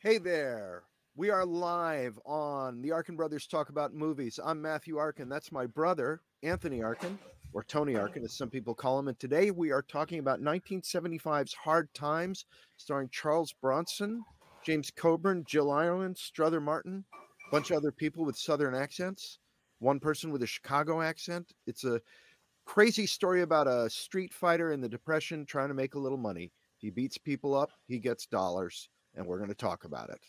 Hey there. We are live on the Arkin Brothers Talk About Movies. I'm Matthew Arkin. That's my brother, Anthony Arkin, or Tony Arkin, as some people call him. And today we are talking about 1975's Hard Times, starring Charles Bronson, James Coburn, Jill Ireland, Strother Martin, a bunch of other people with Southern accents, one person with a Chicago accent. It's a crazy story about a street fighter in the Depression trying to make a little money. He beats people up, he gets dollars, and we're going to talk about it.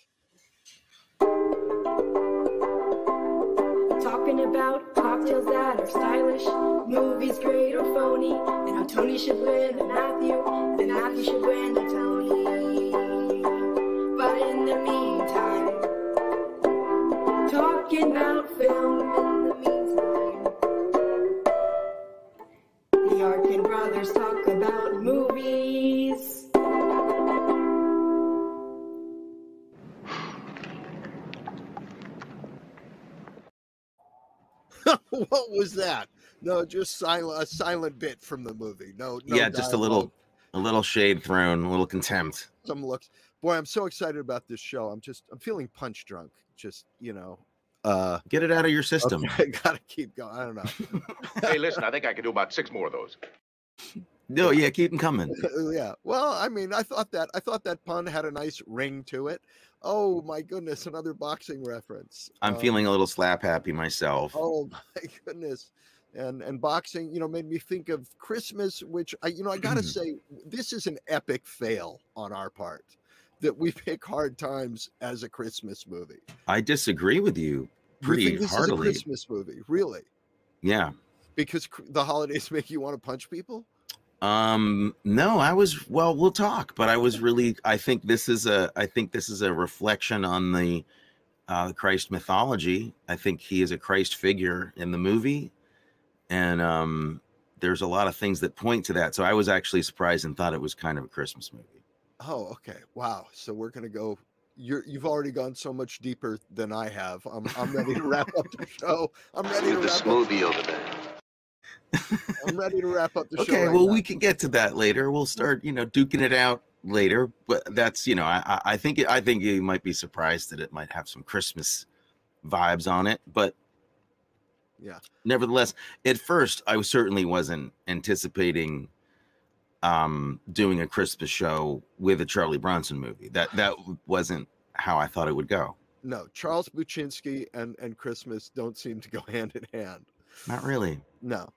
Talking about cocktails that are stylish, movies great or phony, and how Tony should win and Matthew, and Matthew should win and Tony. But in the meantime, talking about film in the meantime. The Arkin brothers talk about movies. what was that? No, just silent a silent bit from the movie. No, no yeah, just a little, a little shade thrown, a little contempt. some looks. Boy, I'm so excited about this show. I'm just I'm feeling punch drunk. Just, you know, uh Get it out of your system. okay, gotta keep going. I don't know. Hey, listen, I think I could do about six more of those. No, yeah, keep them coming. yeah. Well, I mean, I thought that I thought that pun had a nice ring to it. Oh my goodness, another boxing reference. I'm Um, feeling a little slap happy myself. Oh my goodness. And and boxing, you know, made me think of Christmas, which I you know, I gotta say, this is an epic fail on our part that we pick hard times as a Christmas movie. I disagree with you You pretty think this is a. Christmas movie, really? Yeah. Because the holidays make you want to punch people? Um no, I was well, we'll talk, but I was really I think this is a I think this is a reflection on the uh Christ mythology. I think he is a Christ figure in the movie and um there's a lot of things that point to that. So I was actually surprised and thought it was kind of a Christmas movie. Oh, okay. Wow. So we're gonna go. You're you've already gone so much deeper than I have. I'm I'm ready to wrap up the show. I'm ready to With the wrap up. smoothie over there. I'm ready to wrap up the show. Okay, right well, now. we can get to that later. We'll start, you know, duking it out later. But that's, you know, I, I- think, I think you might be surprised that it might have some Christmas vibes on it. But Yeah. nevertheless, at first, I certainly wasn't anticipating um doing a Christmas show with a Charlie Bronson movie. That that wasn't how I thought it would go. No, Charles Buchinsky and and Christmas don't seem to go hand in hand. Not really. No.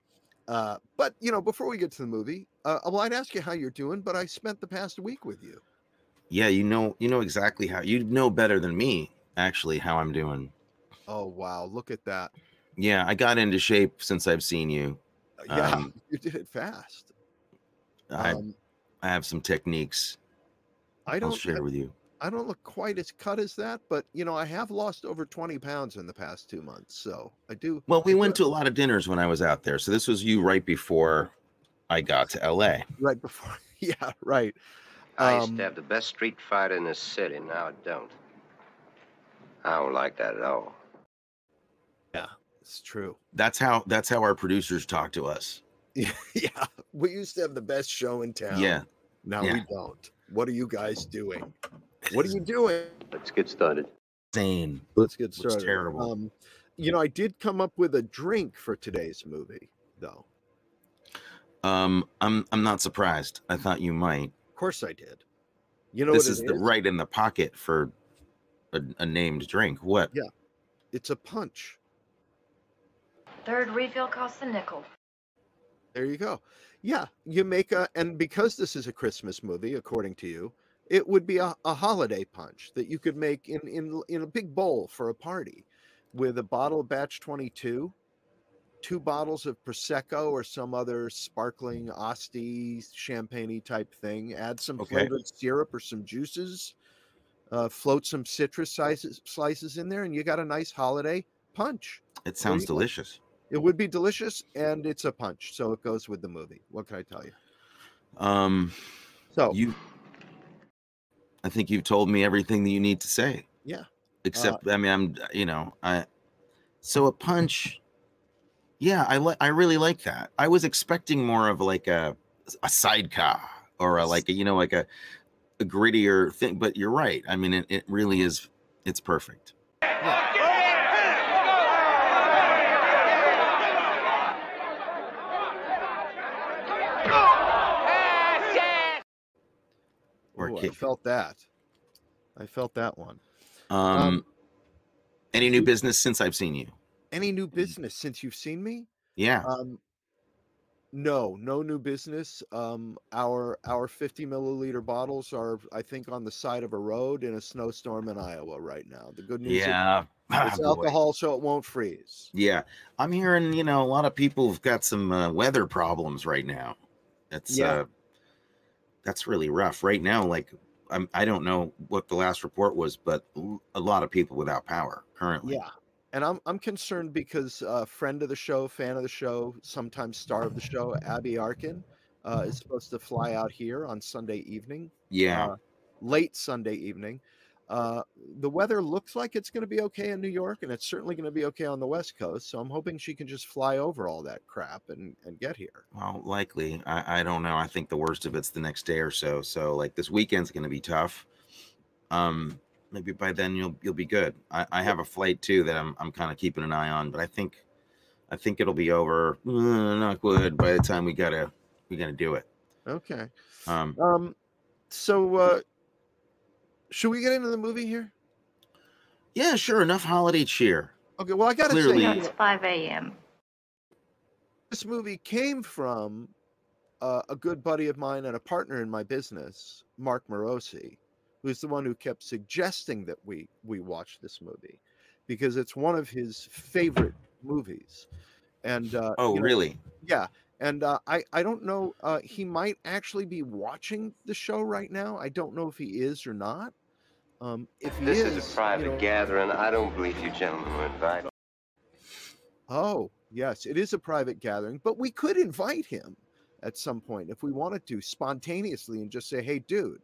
Uh, but you know, before we get to the movie, uh, well, I'd ask you how you're doing, but I spent the past week with you. Yeah, you know, you know exactly how you know better than me actually how I'm doing. Oh wow, look at that! Yeah, I got into shape since I've seen you. Uh, Yeah, Um, you did it fast. I, Um, I have some techniques I I'll don't share with you. I don't look quite as cut as that, but you know, I have lost over 20 pounds in the past two months. So I do. Well, we went to a lot of dinners when I was out there. So this was you right before I got to LA. right before. Yeah, right. I used Um, to have the best street fighter in the city. Now I don't. I don't like that at all. Yeah, it's true. That's how that's how our producers talk to us. yeah, we used to have the best show in town. Yeah. Now we don't. What are you guys doing? What are you doing? Let's get started. Insane. Let's get Looks started. terrible. Um, you know, I did come up with a drink for today's movie, though. Um, I'm I'm not surprised. I thought you might. Of course, I did. You know this what is it the right in the pocket for a, a named drink. What? Yeah. It's a punch. Third refill costs a nickel. There you go. Yeah, you make a, and because this is a Christmas movie, according to you, it would be a, a holiday punch that you could make in in in a big bowl for a party, with a bottle of Batch Twenty Two, two bottles of prosecco or some other sparkling Asti champagne type thing. Add some Okay. flavored syrup or some juices. Uh, float some citrus slices slices in there, and you got a nice holiday punch. It sounds delicious. It would be delicious, and it's a punch, so it goes with the movie. What can I tell you? Um, So you. I think you've told me everything that you need to say. Yeah. Except, I mean, I'm, you know, I. So a punch. Yeah, I like. I really like that. I was expecting more of like a a sidecar or a like a you know like a a grittier thing. But you're right. I mean, it, it really is. It's perfect. Or Ooh, I felt that. I felt that one. Um, um, any new business since I've seen you? Any new business since you've seen me? Yeah. Um, no, no new business. Um, our our 50 milliliter bottles are, I think, on the side of a road in a snowstorm in Iowa right now. The good news, Yeah. Ah, it's boy. alcohol, so it won't freeze. Yeah. I'm hearing, you know, a lot of people have got some uh, weather problems right now. That's Yeah. uh that's really rough. Right now, like I'm I don't know what the last report was, but a lot of people without power currently. Yeah. And I'm I'm concerned because uh, friend of the show, fan of the show, sometimes star of the show, Abby Arkin, uh, is supposed to fly out here on Sunday evening, Yeah. uh, late Sunday evening. Uh, the weather looks like it's going to be okay in New York, and it's certainly going to be okay on the West Coast. So I'm hoping she can just fly over all that crap and and get here. Well, likely. I, I don't know. I think the worst of it's the next day or so. So like this weekend's gonna be tough. Um maybe by then you'll you'll be good. I, I have a flight too that I'm I'm kind of keeping an eye on, but I think I think it'll be over. Uh, not good by the time we gotta we gotta do it. Okay. Um Um. So uh, should we get into the movie here? yeah, sure, enough holiday cheer. Okay. Well, I got to Clearly- say, it's 5 a.m. this movie came from uh, a good buddy of mine and a partner in my business, Mark Morosi, who's the one who kept suggesting that we we watch this movie because it's one of his favorite movies. And uh, Oh, you know, really? yeah. And uh, I I don't know. Uh, he might actually be watching the show right now. I don't know if he is or not. Um, if he This is, is a you private know- gathering. I don't believe you gentlemen were invited. Oh, yes, it is a private gathering, but we could invite him at some point if we wanted to spontaneously and just say, "Hey, dude."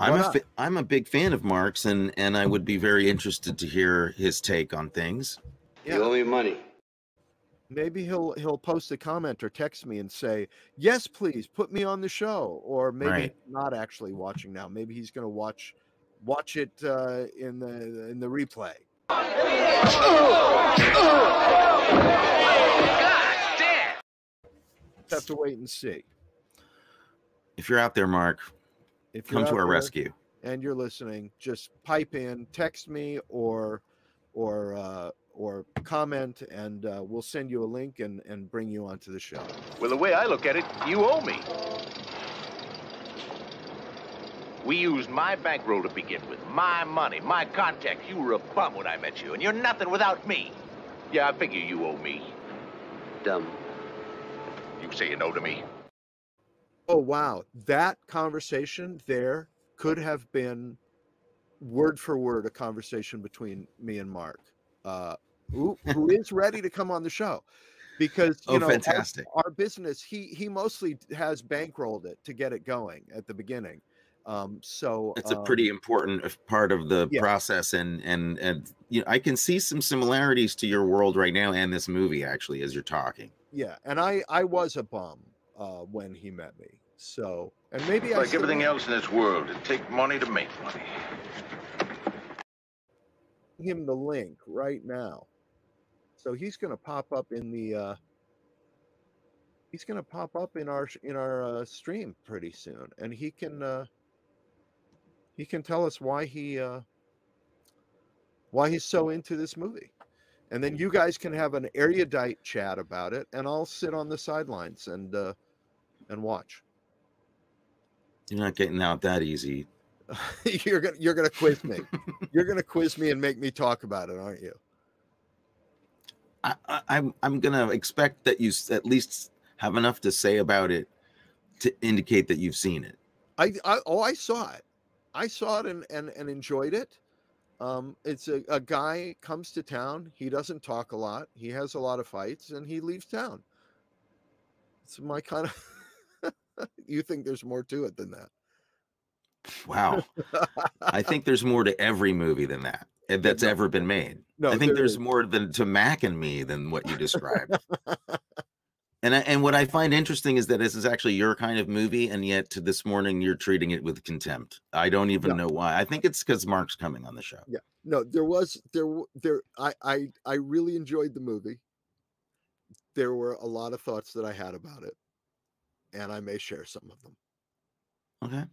I'm Why a not? fa- I'm a big fan of Mark's and and I would be very interested to hear his take on things. Yeah. me money. Maybe he'll he'll post a comment or text me and say, "Yes, please put me on the show." Or maybe Right. not actually watching now. Maybe he's going to watch watch it uh, in the in the replay. Have to wait and see. If you're out there, Mark, If come to our rescue. and you're listening, just pipe in, text me, or or uh, or comment, and uh, we'll send you a link and and bring you onto the show. Well, the way I look at it, you owe me. We used my bankroll to begin with, my money, my contacts. You were a bum when I met you, and you're nothing without me. Yeah, I figure you owe me. Dumb. You say you know to me. Oh wow, that conversation there could have been word for word a conversation between me and Mark, uh, who, who is ready to come on the show, because you Oh, know our- fantastic. Our, business, he he mostly has bankrolled it to get it going at the beginning. Um, so It's a um, pretty important uh, part of the yeah. process, and and and you know, I can see some similarities to your world right now and this movie actually as you're talking. yeah, and I I was a bum uh, when he met me, so and maybe I Like still everything else in this world, it takes money to make money. him the link right now. So he's going to pop up in the uh he's going to pop up in our in our uh, stream pretty soon and he can uh he can tell us why he uh why he's so into this movie. And then you guys can have an erudite chat about it and I'll sit on the sidelines and uh and watch. You're not getting out that easy. you're to you're to quiz me. you're to quiz me and make me talk about it, aren't you? I, I, I'm I'm gonna expect that you at least have enough to say about it to indicate that you've seen it. I, I oh I saw it. I saw it and and, and enjoyed it. Um, it's a, a guy comes to town. He doesn't talk a lot. He has a lot of fights and he leaves town. It's my kind of. you think there's more to it than that? Wow. I think there's more to every movie than that eh, that's no. ever been made. No, I think there there's is. more than to Mac and me than what you described. And I, and what I find interesting is that this is actually your kind of movie, and yet to this morning you're treating it with contempt. I don't even Yeah. know why. I think it's because Mark's coming on the show. Yeah. No, there was there there I I I really enjoyed the movie. There were a lot of thoughts that I had about it, and I may share some of them. Okay.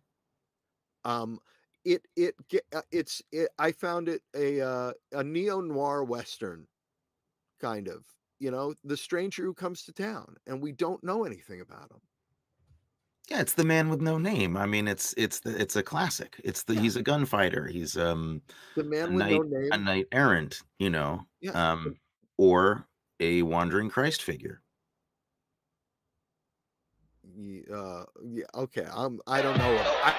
Um, it it uh, it's it, I found it a uh, a neo noir western, kind of. You know, the stranger who comes to town, and we don't know anything about him. Yeah, it's the man with no name. I mean, it's it's the it's a classic. It's the he's a gunfighter. He's um The man with knight no name. a knight errant, you know, Yeah. um, or a wandering Christ figure. Ye- uh, yeah. Okay. I'm. I don't know. I,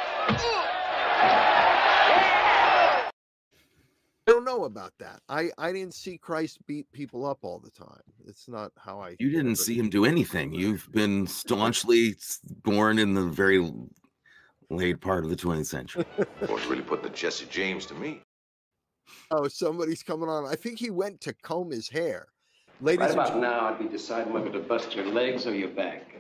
I don't know about that. I I didn't see Christ beat people up all the time. It's not how I. You didn't see him do anything. You've been staunchly born in the very late part of the 20th century. Boys really put the Jesse James to me. Oh, somebody's coming on. I think he went to comb his hair. Ladies Right and about gentlemen, now, I'd be deciding whether to bust your legs or your back.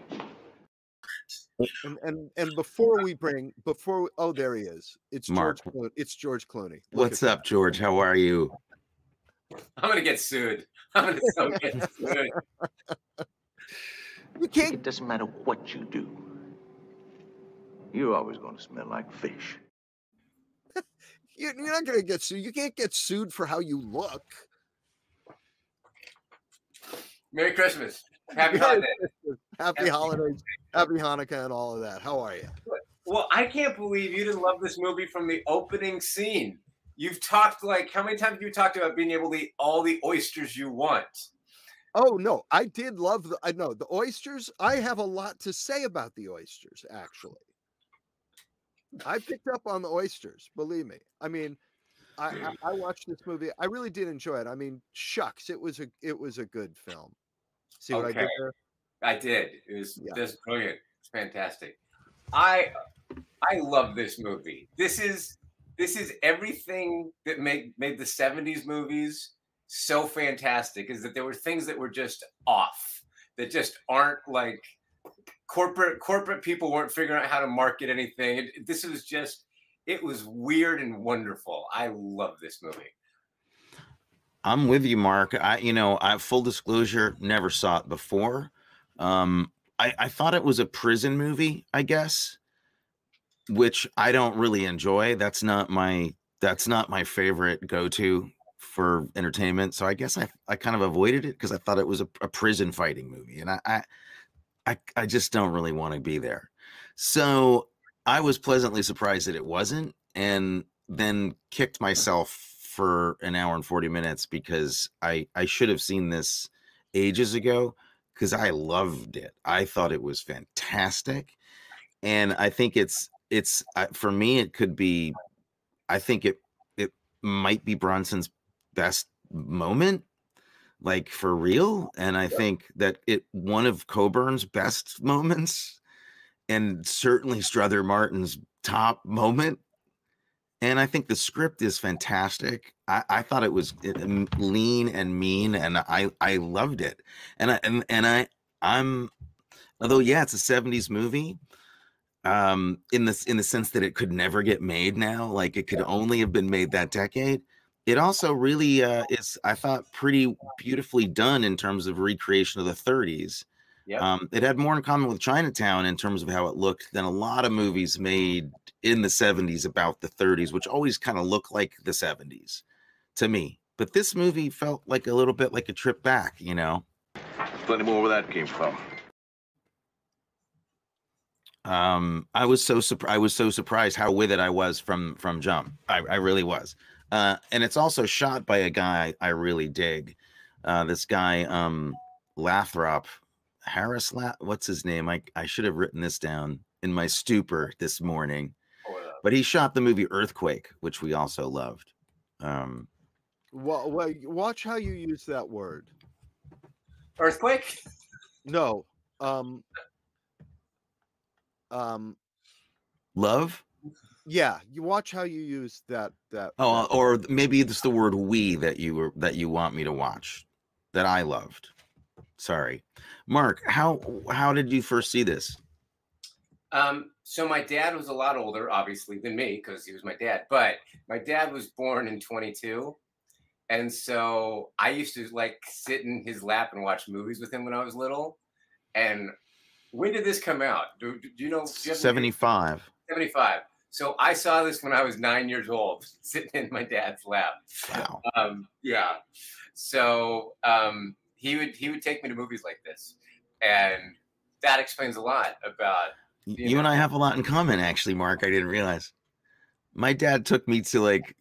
And, and and before we bring before we, oh there he is. It's Mark. George. Clooney. It's George Clooney. Look What's at up, George? How are you? I'm gonna get sued. I'm gonna so get sued. You can't. It doesn't matter what you do. You're always going to smell like fish. You're you're not going to get sued. You can't get sued for how you look. Merry Christmas. Happy Merry holiday. Happy Happy- holidays. Happy Hanukkah and all of that. How are you? Well, I can't believe you didn't love this movie from the opening scene. You've talked like how many times have you talked about being able to eat all the oysters you want? Oh no, I did love the. I know the oysters. I have a lot to say about the oysters. Actually, I picked up on the oysters. Believe me. I mean, I, I, I watched this movie. I really did enjoy it. I mean, shucks, it was a it was a good film. See what I did there? I did. It was Yeah. just brilliant. It's fantastic. I I love this movie. This is this is everything that made made the 70s movies so fantastic is that there were things that were just off that just aren't like corporate corporate people weren't figuring out how to market anything. It, this was just it was weird and wonderful. I love this movie. I'm with you, Mark. I, you know, I full disclosure, never saw it before. Um, I, I thought it was a prison movie, I guess, which I don't really enjoy. That's not my that's not my favorite go-to for entertainment. So I guess I, I kind of avoided it because I thought it was a, a prison fighting movie, and I, I I I just don't really want to be there. So I was pleasantly surprised that it wasn't, and then kicked myself for an hour and 40 minutes because I I should have seen this ages ago because I loved it. I thought it was fantastic. And I think it's it's uh, for me it could be I think it it might be Bronson's best moment like for real and I think that it one of Coburn's best moments and certainly Strother Martin's top moment and I think the script is fantastic. I, I thought it was uh, lean and mean, and I I loved it. And I and, and I I'm although yeah, it's a '70s movie. Um, in this in the sense that it could never get made now, like it could only have been made that decade. It also really uh, is, I thought, pretty beautifully done in terms of recreation of the 30s. Um, it had more in common with Chinatown in terms of how it looked than a lot of movies made in the 70s about the 30s, which always kind of look like the 70s to me. But this movie felt like a little bit like a trip back, you know. Plenty more where that came from. Um, I was so surprised. I was so surprised how with it I was from from jump. I, I really was. Uh, and it's also shot by a guy I really dig. Uh, this guy, um, Lathrop, Harris. La- What's his name? I I should have written this down in my stupor this morning. But he shot the movie Earthquake, which we also loved. Um, Well, well, watch how you use that word. Earthquake? No. Um. Um. love. Yeah, you watch how you use that. That. Oh, that or maybe it's the word "we" that you were that you want me to watch, that I loved. Sorry, Mark. How how did you first see this? Um, so my dad was a lot older, obviously, than me because he was my dad. But my dad was born in 22, and so I used to like sit in his lap and watch movies with him when I was little. And when did this come out? Do, do you know? do you have Seventy five. 75. So I saw this when I was nine years old, sitting in my dad's lap. Wow. Um, yeah. So um, he would he would take me to movies like this, and that explains a lot about. Y- You and I have a lot in common, actually, Mark. I didn't realize. My dad took me to like,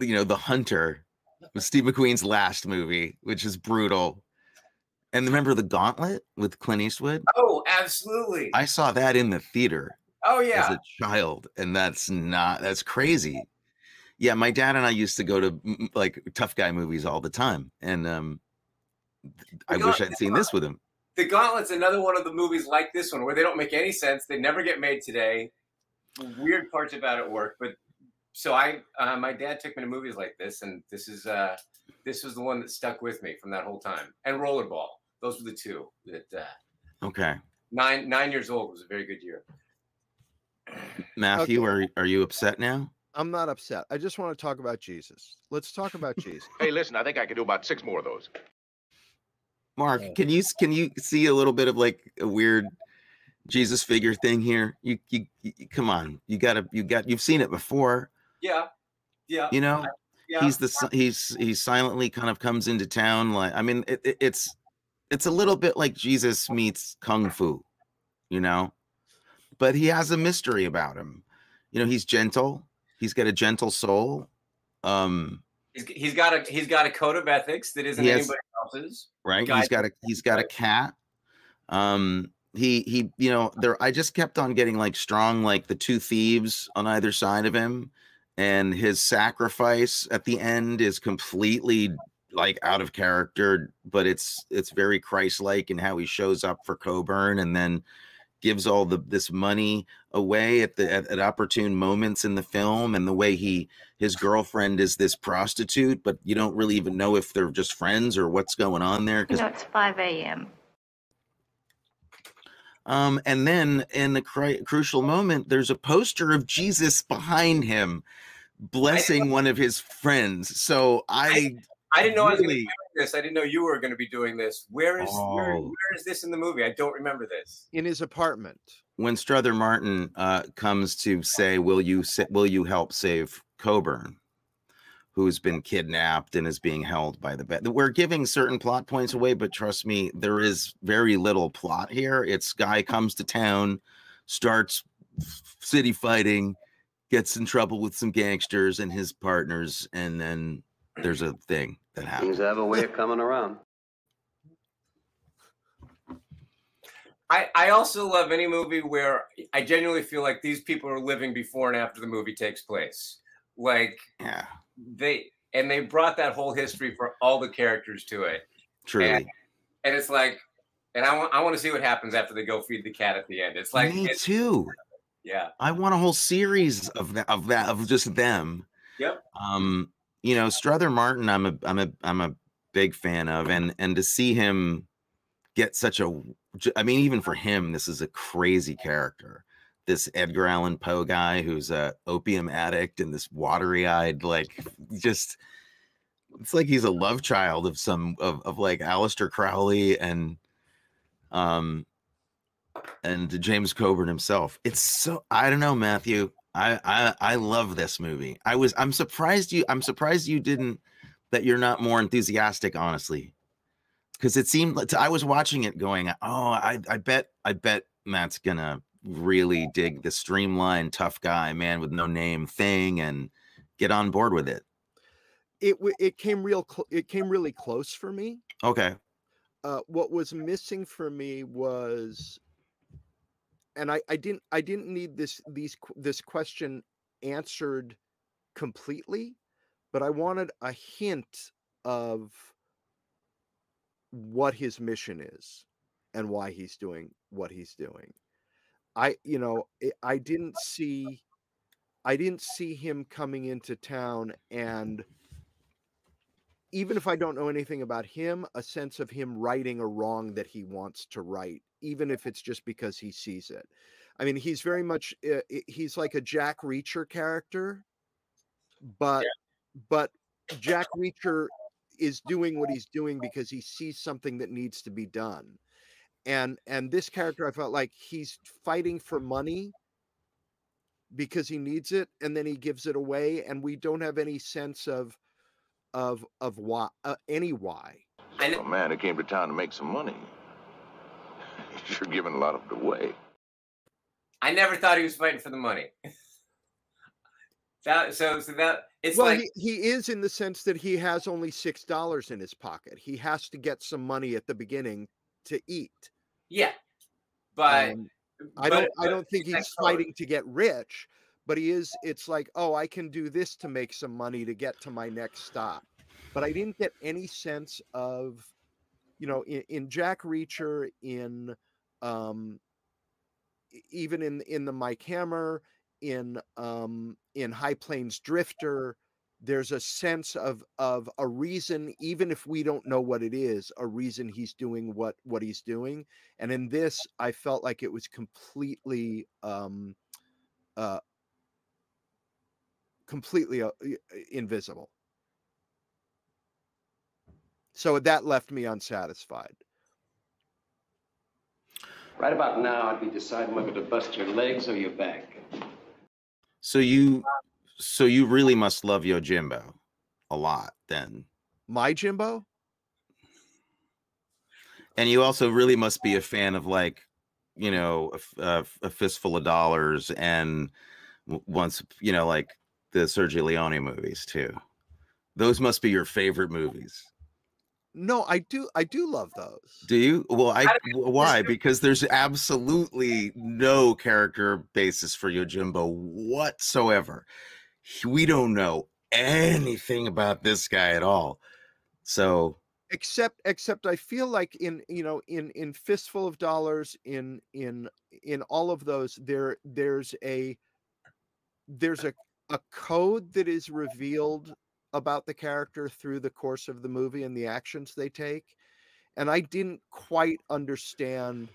you know, The Hunter, Steve McQueen's last movie, which is brutal. And remember The Gauntlet with Clint Eastwood? Oh, absolutely. I saw that in the theater oh yeah, as a child, and that's not that's crazy. Yeah, my dad and I used to go to like tough guy movies all the time, and um, I The wish I'd seen this with him. The Gauntlet's another one of the movies like this one where they don't make any sense. They never get made today. Weird parts about it work, but so I, uh, my dad took me to movies like this, and this is uh, this was the one that stuck with me from that whole time. And Rollerball, those were the two that uh, Okay, nine nine years old was a very good year. Matthew, are are you upset now? I'm not upset. I just want to talk about Jesus. Let's talk about Jesus. Hey, listen, I think I can do about six more of those. Mark, can you can you see a little bit of like a weird Jesus figure thing here? You you, you come on, you gotta you got you've seen it before, Yeah, yeah, you know. yeah. He's the he's he silently kind of comes into town like I mean it, it- it's it's a little bit like Jesus meets kung fu, you know, but he has a mystery about him. You know, he's gentle. He's got a gentle soul. Um, He's, he's got a he's got a code of ethics that isn't anybody else's. right Guy- he's got a he's got a cat um he he you know there i just kept on getting like strong like the two thieves on either side of him and his sacrifice at the end is completely like out of character but it's it's very christ-like in how he shows up for coburn and then gives all the this money away at the at, at opportune moments in the film and the way he his girlfriend is this prostitute but you don't really even know if they're just friends or what's going on there You 'cause- know, it's 5 a.m. um and then in the cri- crucial moment there's a poster of jesus behind him blessing one of his friends so i I didn't know I was going to be doing this. I didn't know you were going to be doing this. Where is where, Oh. where is this in the movie? I don't remember this. In his apartment. when Strother Martin uh, comes to say, "Will you sa- will you help save Coburn, who's been kidnapped and is being held by the bed?" We're giving certain plot points away, but trust me, there is very little plot here. It's guy comes to town, starts city fighting, gets in trouble with some gangsters and his partners, and then there's a thing that happens. Things have a way of coming around. I, I also love any movie where I genuinely feel like these people are living before and after the movie takes place. Like Yeah, they and they brought that whole history for all the characters to it. truly. And, and it's like and I want I want to see what happens after they go feed the cat at the end. It's like Me it's, too. yeah. I want a whole series of that of that of just them. Yep. Um, you know, Strother Martin, I'm a I'm a I'm a big fan of, and and to see him get such a, I mean, even for him, this is a crazy character. This Edgar Allan Poe guy who's a opium addict and this watery eyed, like just it's like he's a love child of some of, of like Aleister Crowley and um and James Coburn himself. It's so I don't know, Matthew. I I I love this movie. I was I'm surprised you I'm surprised you didn't that you're not more enthusiastic, honestly. Because it seemed like I was watching it going, oh, I I bet I bet Matt's gonna really dig the streamlined tough guy, man with no name thing and get on board with it. It it came real cl- it came really close for me. Okay. uh, what was missing for me was and I, I didn't I didn't need this these this question answered completely, but I wanted a hint of what his mission is and why he's doing what he's doing. I you know I- didn't see I didn't see him coming into town and even if I don't know anything about him, a sense of him righting a wrong that he wants to right, even if it's just because he sees it. I mean, he's very much uh, he's like a Jack Reacher character, but but Jack Reacher is doing what he's doing because he sees something that needs to be done. And and this character I felt like he's fighting for money because he needs it and then he gives it away and we don't have any sense of of of why uh, any why. A man who came to town to make some money. You're giving a lot of it away. I never thought he was fighting for the money. that so so that it's well, like he, he is in the sense that he has only six dollars in his pocket. He has to get some money at the beginning to eat. yeah, but Um, I but- don't I don't think it's that he's color. fighting to get rich, but he is it's like, oh, I can do this to make some money to get to my next stop. But I didn't get any sense of, you know, in, in Jack Reacher, in um even in in the Mike Hammer, in um in High Plains Drifter, there's a sense of of a reason, even if we don't know what it is, a reason he's doing what what he's doing. And in this, I felt like it was completely um uh completely uh, invisible. So that left me unsatisfied. Right about now, I'd be deciding whether to bust your legs or your back. So you, so you really must love Yojimbo a lot, then, My Jimbo? and you also really must be a fan of like, you know, a, f- a f- a fistful of dollars and once, you know, like the Sergio Leone movies too. Those must be your favorite movies. No, I do I do love those. Do you? Well, I How do w- why? Because there's absolutely no character basis for Yojimbo whatsoever. We don't know anything about this guy at all. So except except i feel like in you know in in fistful of dollars in in in all of those there there's a there's a a code that is revealed about the character through the course of the movie and the actions they take and i didn't quite understand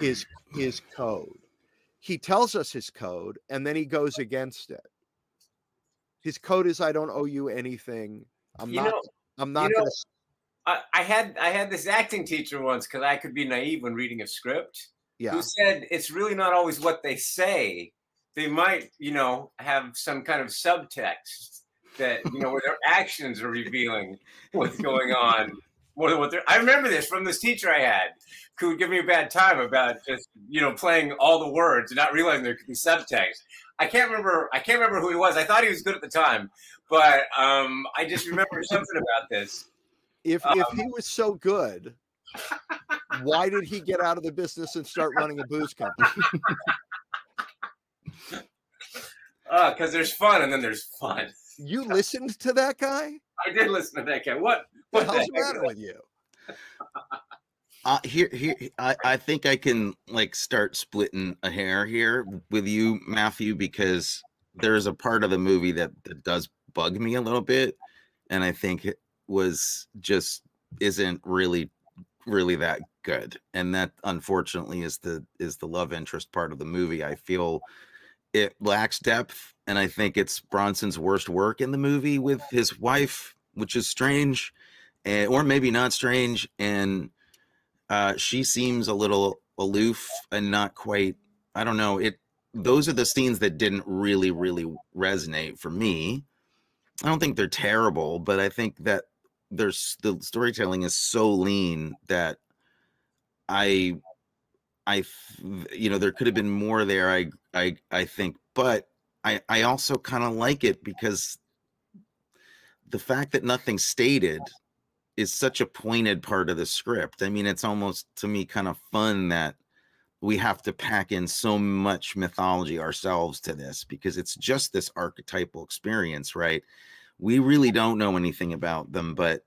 his his code he tells us his code and then he goes against it his code is i don't owe you anything i'm You not know- i'm not know, gonna I, I had I had this acting teacher once because I could be naive when reading a script. yeah Who said it's really not always what they say. They might, you know, have some kind of subtext that you know where their actions are revealing what's going on more than what they're. I remember this from this teacher I had who would give me a bad time about just you know playing all the words and not realizing there could be subtext. I can't remember. I can't remember who he was. I thought he was good at the time, but um, I just remember something about this. if if Um, he was so good, why did he get out of the business and start running a booze company? Because there's fun and then there's fun. You listened to that guy? I did listen to that guy. What? What What the hell's the the matter with you? uh, here, here, I, I think I can like start splitting a hair here with you, Matthew, because there's a part of the movie that, that does bug me a little bit, and I think it was just isn't really, really that good, and that unfortunately is the is the love interest part of the movie. I feel it lacks depth, and I think it's Bronson's worst work in the movie with his wife, which is strange, and or maybe not strange, and uh, she seems a little aloof and not quite. I don't know. It those are the scenes that didn't really, really resonate for me. I don't think they're terrible, but I think that there's the storytelling is so lean that I, I, you know, there could have been more there. I, I, I think, but I, I also kind of like it because the fact that nothing's stated is such a pointed part of the script. I mean, it's almost to me kind of fun that we have to pack in so much mythology ourselves to this because it's just this archetypal experience, right? We really don't know anything about them, but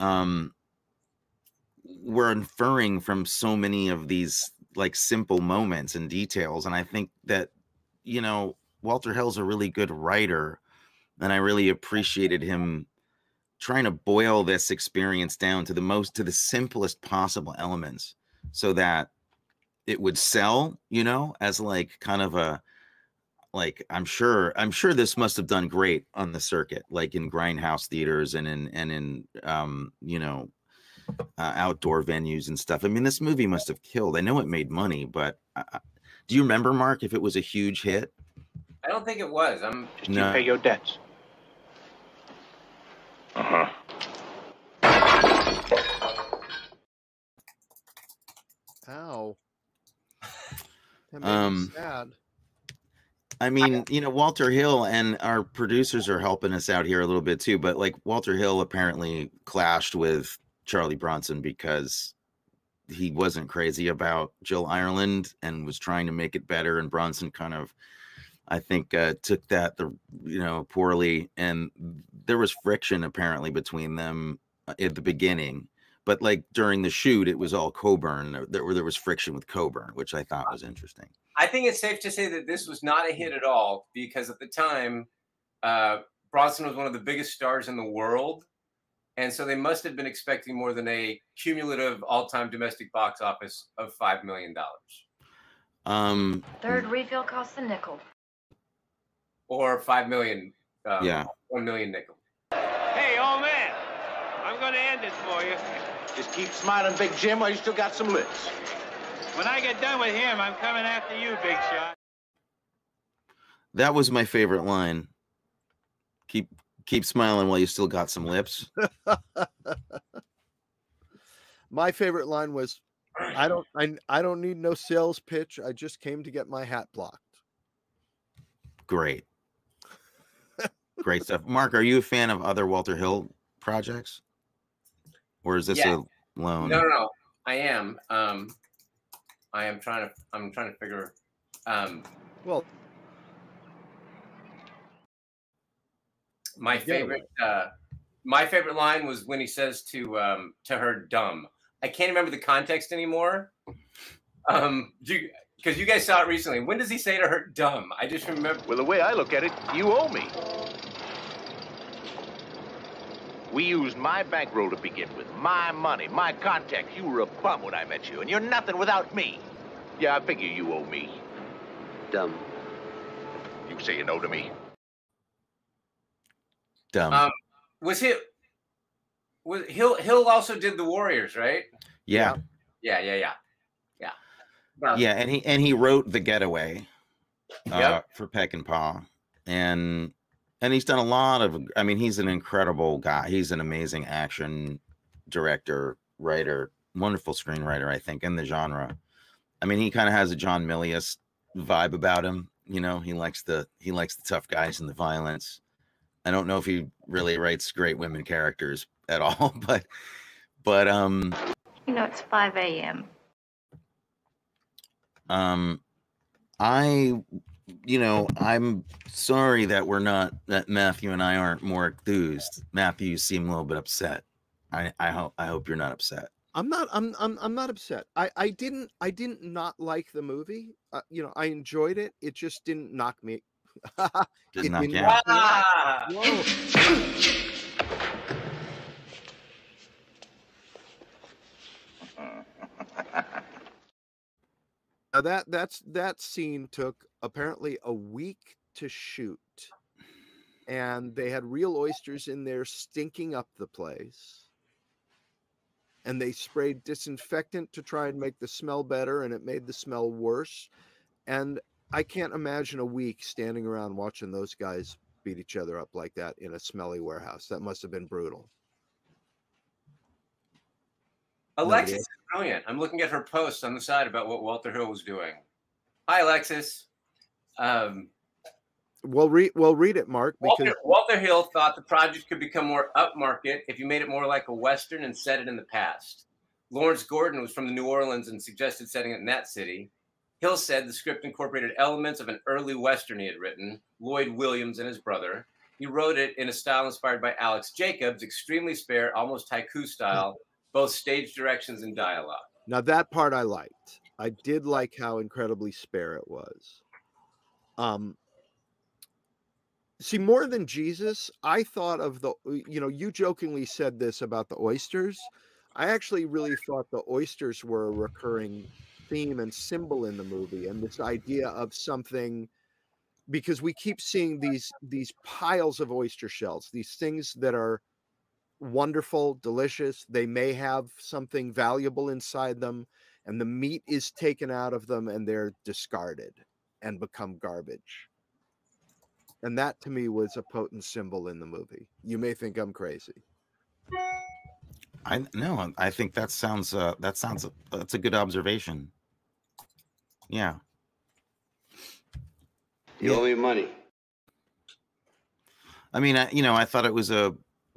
um we're inferring from so many of these like simple moments and details and I think that you know, Walter Hill's a really good writer and I really appreciated him trying to boil this experience down to the most to the simplest possible elements so that it would sell, you know, as like kind of a like I'm sure I'm sure this must have done great on the circuit, like in grindhouse theaters and in and in um, you know, uh, outdoor venues and stuff. I mean, this movie must have killed. I know it made money, but uh, do you remember, Mark, if it was a huge hit? I don't think it was. I'm Just No. you pay your debts. Uh-huh. Ow. That made me Um, sad. I mean, you know, Walter Hill and our producers are helping us out here a little bit too, but like Walter Hill apparently clashed with Charlie Bronson because he wasn't crazy about Jill Ireland and was trying to make it better and Bronson kind of I think uh, took that the you know poorly and there was friction apparently between them uh, at the beginning but like during the shoot it was all Coburn there, there, there was friction with Coburn which I thought was interesting I think it's safe to say that this was not a hit at all because at the time, uh, Bronson was one of the biggest stars in the world. And so they must have been expecting more than a cumulative all time domestic box office of $5 million um Third refill costs a nickel. Or 5 million, um, yeah 1 million nickel. Hey, old man, I'm gonna end this for you. Just keep smiling, Big Jim, while you still got some lips. When I get done with him, I'm coming after you, big shot. That was my favorite line. Keep keep smiling while you still got some lips. My favorite line was, "I don't, I, I don't need no sales pitch. I just came to get my hat blocked." Great. Great stuff. Mark, are you a fan of other Walter Hill projects? Or is this Yeah. a loan? No, no, no. I am. Um, I am trying to. I'm trying to figure. Um, Well, my favorite. Uh, my favorite line was when he says to um, to her, "dumb." I can't remember the context anymore. Um, you because you guys saw it recently. When does he say to her, "dumb"? I just remember. Well, the way I look at it, you owe me. We used my bankroll to begin with, my money, my contacts. You were a bum when I met you, and you're nothing without me. Yeah, I figure you owe me. Dumb. You say you know to me. Dumb. Um, was he? Was Hill? Hill also did the Warriors, right? yeah. Yeah, yeah, yeah, yeah. Well, Yeah, and he and he wrote The Getaway uh, Yep. for Peckinpah. And and he's done a lot of I mean, he's an incredible guy. He's an amazing action director, writer, wonderful screenwriter, I think, in the genre. I mean, he kind of has a John Milius vibe about him. You know, he likes the he likes the tough guys and the violence. I don't know if he really writes great women characters at all, but but um You know, it's 5 a.m. um i you know i'm sorry that we're not that matthew and i aren't more enthused matthew you seem a little bit upset i i hope i hope you're not upset I'm not. I'm. I'm. I'm not upset. I. I didn't. I didn't not like the movie. Uh, you know, I enjoyed it. It just didn't knock me. Didn't It knock didn't you knock out. me out. Ah! Whoa. Now that that's that scene took apparently a week to shoot, and they had real oysters in there stinking up the place. And they sprayed disinfectant to try and make the smell better, and it made the smell worse. And I can't imagine a week standing around watching those guys beat each other up like that in a smelly warehouse. That must have been brutal. Alexis is brilliant. I'm looking at her post on the side about what Walter Hill was doing. Hi, Alexis. Um, Well, read well read it, Mark, because Walter, Walter Hill thought the project could become more upmarket if you made it more like a Western and set it in the past. Lawrence Gordon was from the New Orleans and suggested setting it in that city. Hill said the script incorporated elements of an early Western he had written, Lloyd Williams and his brother. He wrote it in a style inspired by Alex Jacobs, extremely spare, almost haiku style, both stage directions and dialogue. now that part I liked. I did like how incredibly spare it was. Um See, more than Jesus, I thought of the, you know, you jokingly said this about the oysters. I actually really thought the oysters were a recurring theme and symbol in the movie, and this idea of something because we keep seeing these these piles of oyster shells, these things that are wonderful, delicious. They may have something valuable inside them, and the meat is taken out of them and they're discarded and become garbage. And that to me was a potent symbol in the movie. You may think I'm crazy. I no, I think that sounds uh that sounds that's a good observation. Yeah. You owe me money. I mean, I, you know, I thought it was a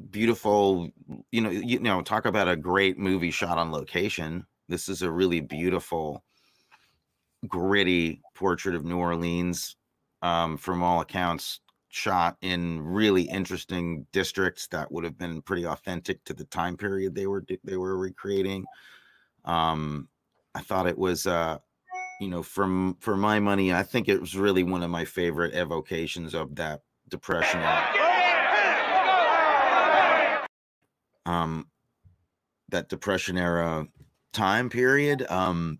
beautiful, you know, you know, talk about a great movie shot on location. This is a really beautiful, gritty portrait of New Orleans, um, from all accounts, shot in really interesting districts that would have been pretty authentic to the time period they were they were recreating. Um, I thought it was uh, you know, from for my money, I think it was really one of my favorite evocations of that depression. Um, that depression era time period. Um,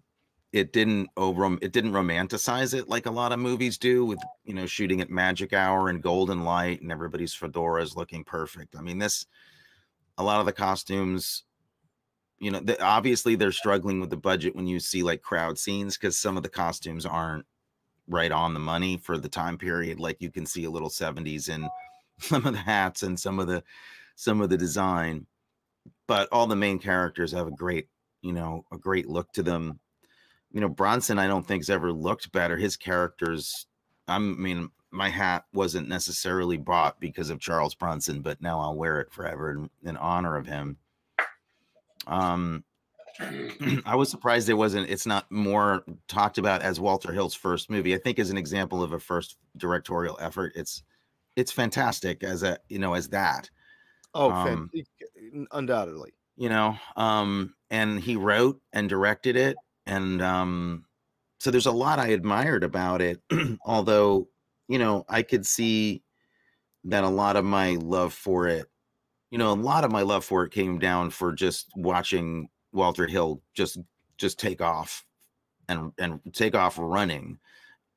it didn't over it didn't romanticize it like a lot of movies do with you know shooting at magic hour and golden light and everybody's fedoras looking perfect. I mean, this a lot of the costumes you know, the, obviously they're struggling with the budget when you see like crowd scenes because some of the costumes aren't right on the money for the time period. Like you can see a little 70s in some of the hats and some of the some of the design, but all the main characters have a great, you know, a great look to them. You know, Bronson, I don't think's ever looked better. His characters, I'm, mean, my hat wasn't necessarily bought because of Charles Bronson, but now I'll wear it forever in, in honor of him um, I was surprised it wasn't. It's not more talked about as Walter Hill's first movie. I think as an example of a first directorial effort, it's it's fantastic as a you know as that. Oh, um, undoubtedly. You know, um, and he wrote and directed it, and um, so there's a lot I admired about it. Although, you know, I could see that a lot of my love for it you know, a lot of my love for it came down for just watching Walter Hill just just take off and and take off running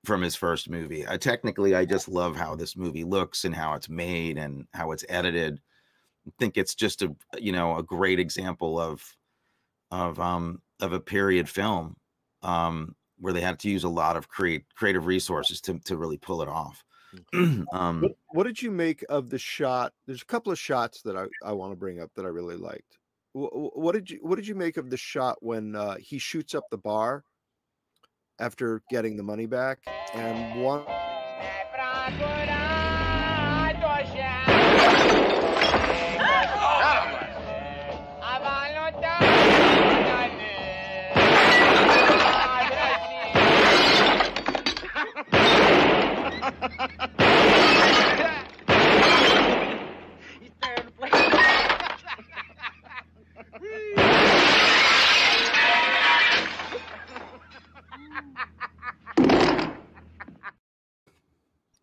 from his first movie. I technically I just love how this movie looks and how it's made and how it's edited. I think it's just a you know a great example of of um of a period film um where they had to use a lot of create creative resources to to really pull it off. um, what, what, did you make of the shot? There's a couple of shots that I, I want to bring up that I really liked. What, what did you What did you make of the shot when uh, he shoots up the bar after getting the money back and one?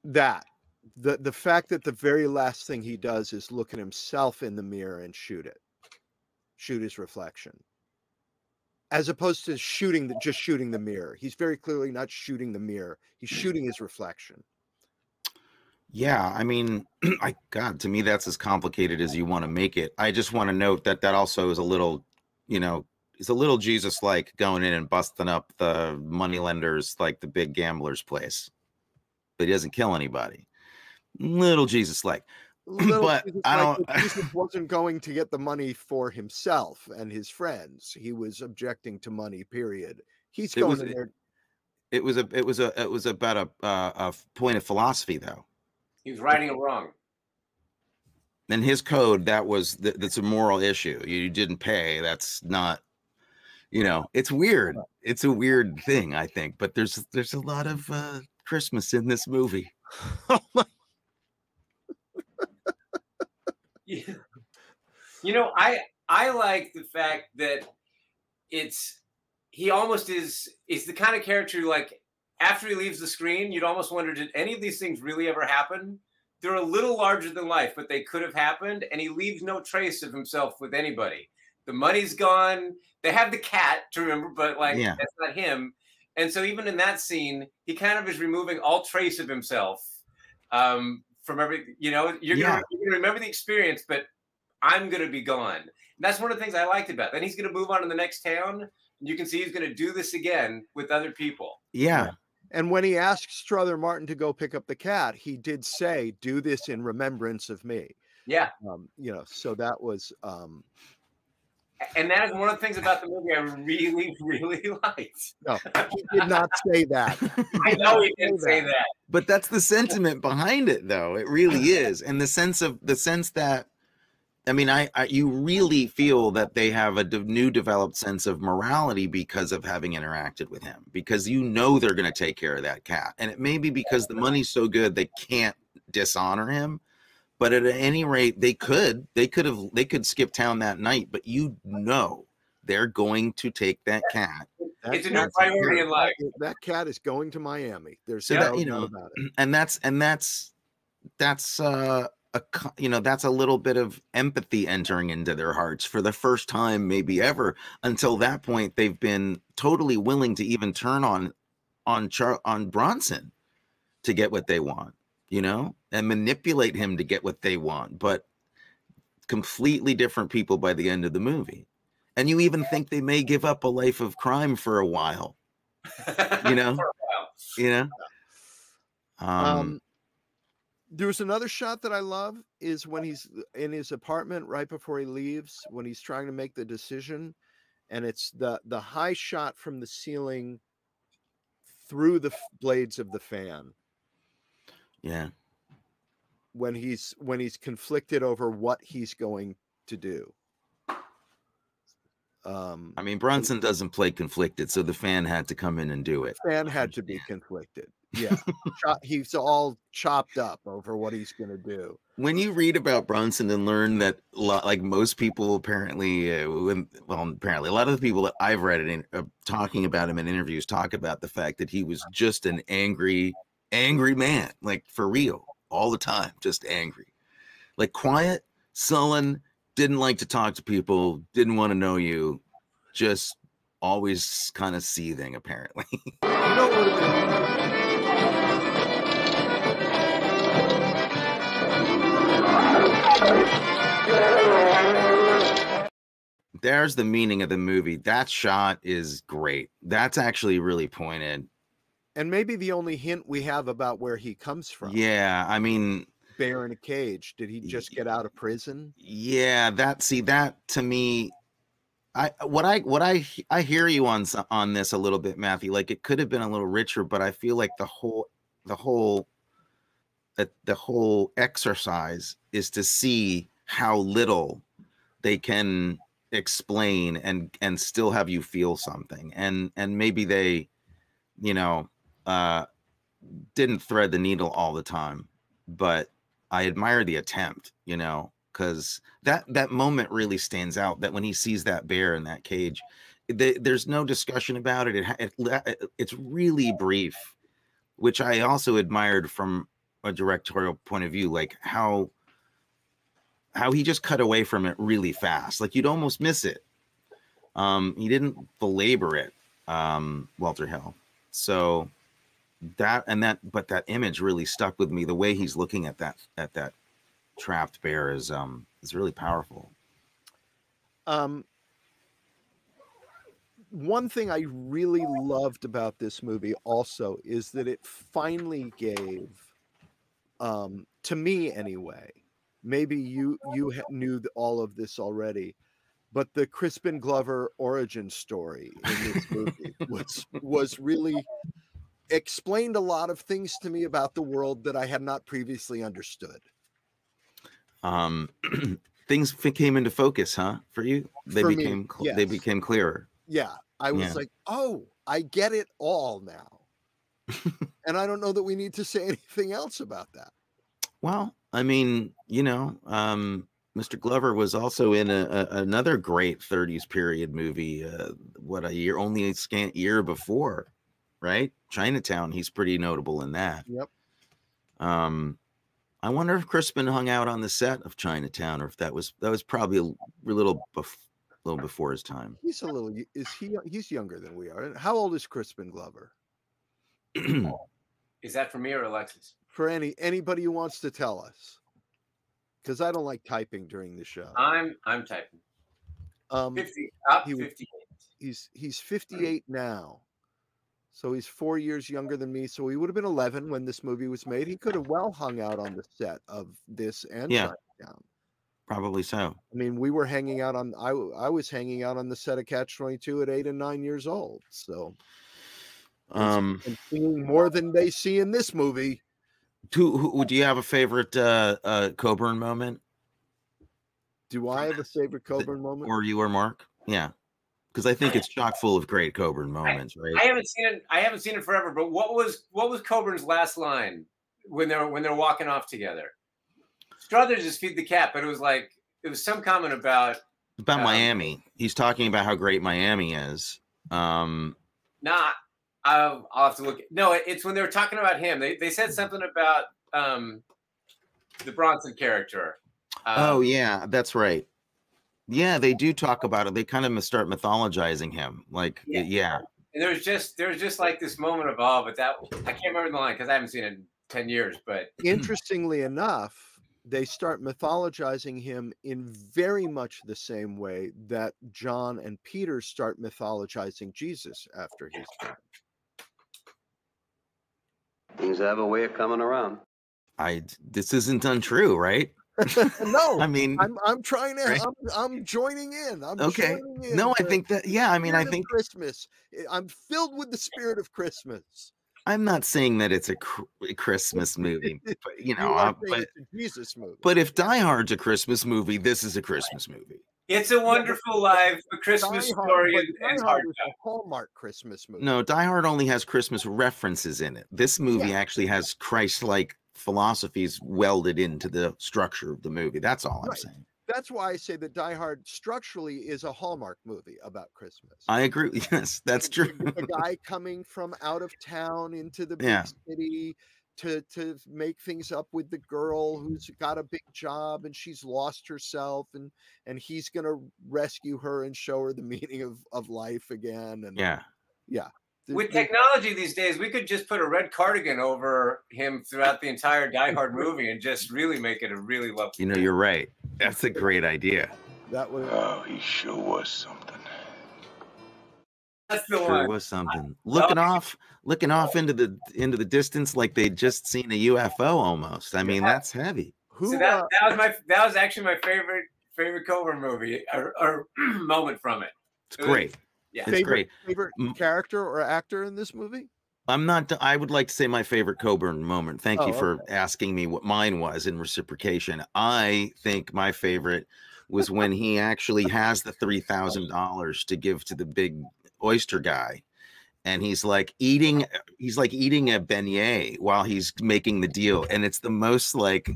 That the the fact that the very last thing he does is look at himself in the mirror and shoot it. Shoot his reflection. As opposed to shooting the, just shooting the mirror. He's very clearly not shooting the mirror. He's shooting his reflection yeah i mean i god to me that's as complicated as you want to make it i just want to note that that also is a little you know it's a little jesus like going in and busting up the money lenders like the big gamblers place but he doesn't kill anybody. Little Jesus like. but I don't. Jesus wasn't going to get the money for himself and his friends. He was objecting to money. Period. He's going was, in there. It was a. It was a. It was about a. Uh, a point of philosophy, though. He was writing it wrong. In his code, that was that's a moral issue. You didn't pay. That's not. You know, it's weird. It's a weird thing, I think. But there's there's a lot of uh, Christmas in this movie. yeah. You know, I I like the fact that it's he almost is is the kind of character like after he leaves the screen, you'd almost wonder did any of these things really ever happen? they're a little larger than life, but they could have happened, and he leaves no trace of himself with anybody. The money's gone. They have the cat to remember, but like Yeah. that's not him. And so even in that scene, he kind of is removing all trace of himself um, from every. You know, you're Yeah. gonna, you're gonna remember the experience, but I'm gonna be gone. And that's one of the things I liked about. It. Then he's gonna move on to the next town. And you can see he's gonna do this again with other people. Yeah. And when he asked Strother Martin to go pick up the cat, he did say, "Do this in remembrance of me." Yeah. Um, you know, so that was um, And that is one of the things about the movie I really, really liked. no, he did not say that. I know he didn't say that. but that's the sentiment behind it though it really is and the sense of the sense that i mean i, I you really feel that they have a de- new developed sense of morality because of having interacted with him because you know they're going to take care of that cat and it may be because the money's so good they can't dishonor him but at any rate they could they could have they could skip town that night but you know they're going to take that cat That It's a new cat's priority in life. That cat is going to Miami. There's So no that, you know, about it. and that's and that's that's uh a you know that's a little bit of empathy entering into their hearts for the first time maybe ever until that point they've been totally willing to even turn on on Char- on Bronson to get what they want you know and manipulate him to get what they want but completely different people by the end of the movie. And you even think they may give up a life of crime for a while you know? You know? Um, Um, there's another shot that I love is when he's uh, in his apartment right before he leaves, when he's trying to make the decision, and it's the the high shot from the ceiling through the f- blades of the fan yeah when he's when he's conflicted over what he's going to do. Um, I mean, Bronson doesn't play conflicted, so the fan had to come in and do it. fan had to be conflicted. Yeah, he's all chopped up over what he's going to do. When you read about Bronson and learn that, like most people apparently, uh, when- well, apparently a lot of the people that I've read in, uh, talking about him in interviews talk about the fact that he was just an angry, angry man, like for real, all the time, just angry, like quiet, sullen, didn't like to talk to people, didn't want to know you, just always kind of seething, apparently. You know what would have been There's the meaning of the movie. That shot is great. That's actually really pointed. and maybe the only hint we have about where he comes from. Yeah, I mean, Bear in a cage. Did he just get out of prison? yeah, that see that to me I what I what I I hear you on on this a little bit, Matthew. Like it could have been a little richer, but I feel like the whole the whole that the whole exercise is to see how little they can explain and and still have you feel something. And and maybe they, you know, uh didn't thread the needle all the time, but I admire the attempt, you know, because that that moment really stands out. That when he sees that bear in that cage, the, there's no discussion about it. It, it- It's really brief, which I also admired from a directorial point of view, like how how he just cut away from it really fast. Like you'd almost miss it. Um, he didn't belabor it, um, Walter Hill. So that and that but that image really stuck with me the way he's looking at that at that trapped bear is um is really powerful. Um, one thing I really loved about this movie also is that it finally gave, um, to me anyway, maybe you you knew all of this already, but the Crispin Glover origin story in this movie was was really explained a lot of things to me about the world that I had not previously understood. um things came into focus huh for you they For me, became cl- they became clearer Yeah, I was Yeah. like, oh, I get it all now. and I don't know that we need to say anything else about that. well i mean you know um mr glover was also in a, a another great 30s period movie uh what a year only a scant year before right chinatown he's pretty notable in that Yep. um I wonder if Crispin hung out on the set of Chinatown, or if that was that was probably a little bef- little before his time. He's a little. Is he? He's younger than we are. And How old is Crispin Glover? Is that for me or Alexis? For any anybody who wants to tell us, because I don't like typing during the show. I'm I'm typing. Um, 50 up he 58. he's he's 58 now, so he's four years younger than me. So he would have been 11 when this movie was made. He could have well hung out on the set of this and Yeah. Chinatown. probably so. I mean, we were hanging out on. I, I was hanging out on the set of Catch 22 at eight and nine years old. So Um, and seeing more than they see in this movie. who, who do you have a favorite uh, uh, Coburn moment, Do I have a favorite Coburn moment? or you or Mark? Yeah, because I think it's chock full of great Coburn moments, right? I haven't seen it. I haven't seen it forever. But what was what was Coburn's last line when they're when they're walking off together? Struthers just feed the cat, but it was like it was some comment about about Um, Miami. He's talking about how great Miami is. Um, not. I'll, I'll have to look. No, it's when they were talking about him. They they said something about um the Bronson character. Um, oh yeah, that's right. Yeah, they do talk about it. They kind of start mythologizing him. Like, Yeah. yeah, And there was just there was just like this moment of awe, but that I can't remember the line because I haven't seen it in ten years. But Interestingly enough, they start mythologizing him in very much the same way that John and Peter start mythologizing Jesus after he's dead. Things have a way of coming around. I this isn't untrue, right? no, I mean, I'm I'm trying to Right. I'm, I'm joining in. I'm okay. joining in No, I think that yeah. I mean, I think Christmas. I- I'm filled with the spirit of Christmas. I'm not saying that it's a, Christmas movie, but you know, are uh, but it's a Jesus movie. but if Die Hard's a Christmas movie, this is a Christmas movie. it's a wonderful life, a Christmas Die Hard- story, but and, Die Hard hard is a Hallmark Christmas movie. No, Die Hard only has Christmas references in it. This movie actually has Christ-like philosophies welded into the structure of the movie. That's all I'm saying. That's why I say that Die Hard structurally is a Hallmark movie about Christmas. I agree. Yes, that's true. the guy coming from out of town into the big Yeah. city to to make things up with the girl who's got a big job and she's lost herself and and he's gonna rescue her and show her the meaning of of life again and Yeah. yeah With technology these days, we could just put a red cardigan over him throughout the entire Die Hard movie and just really make it a really lovely. You know, you're right. That's a great idea. that was Oh, he sure was something. That's the Sure one. was something. Looking off, looking off into the into the distance like they'd just seen a UFO almost. I mean, Yeah. that's heavy. who So that, uh, that was my that was actually my favorite favorite Cobra movie or, or moment from it. It's It was- great. Yeah. It's favorite great. favorite character or actor in this movie I'm not. I would like to say my favorite Coburn moment. Thank you Oh, for asking me what mine was in reciprocation. I think my favorite was when he actually has the three thousand dollars to give to the big oyster guy, and he's like eating. He's like eating a beignet while he's making the deal, and it's the most like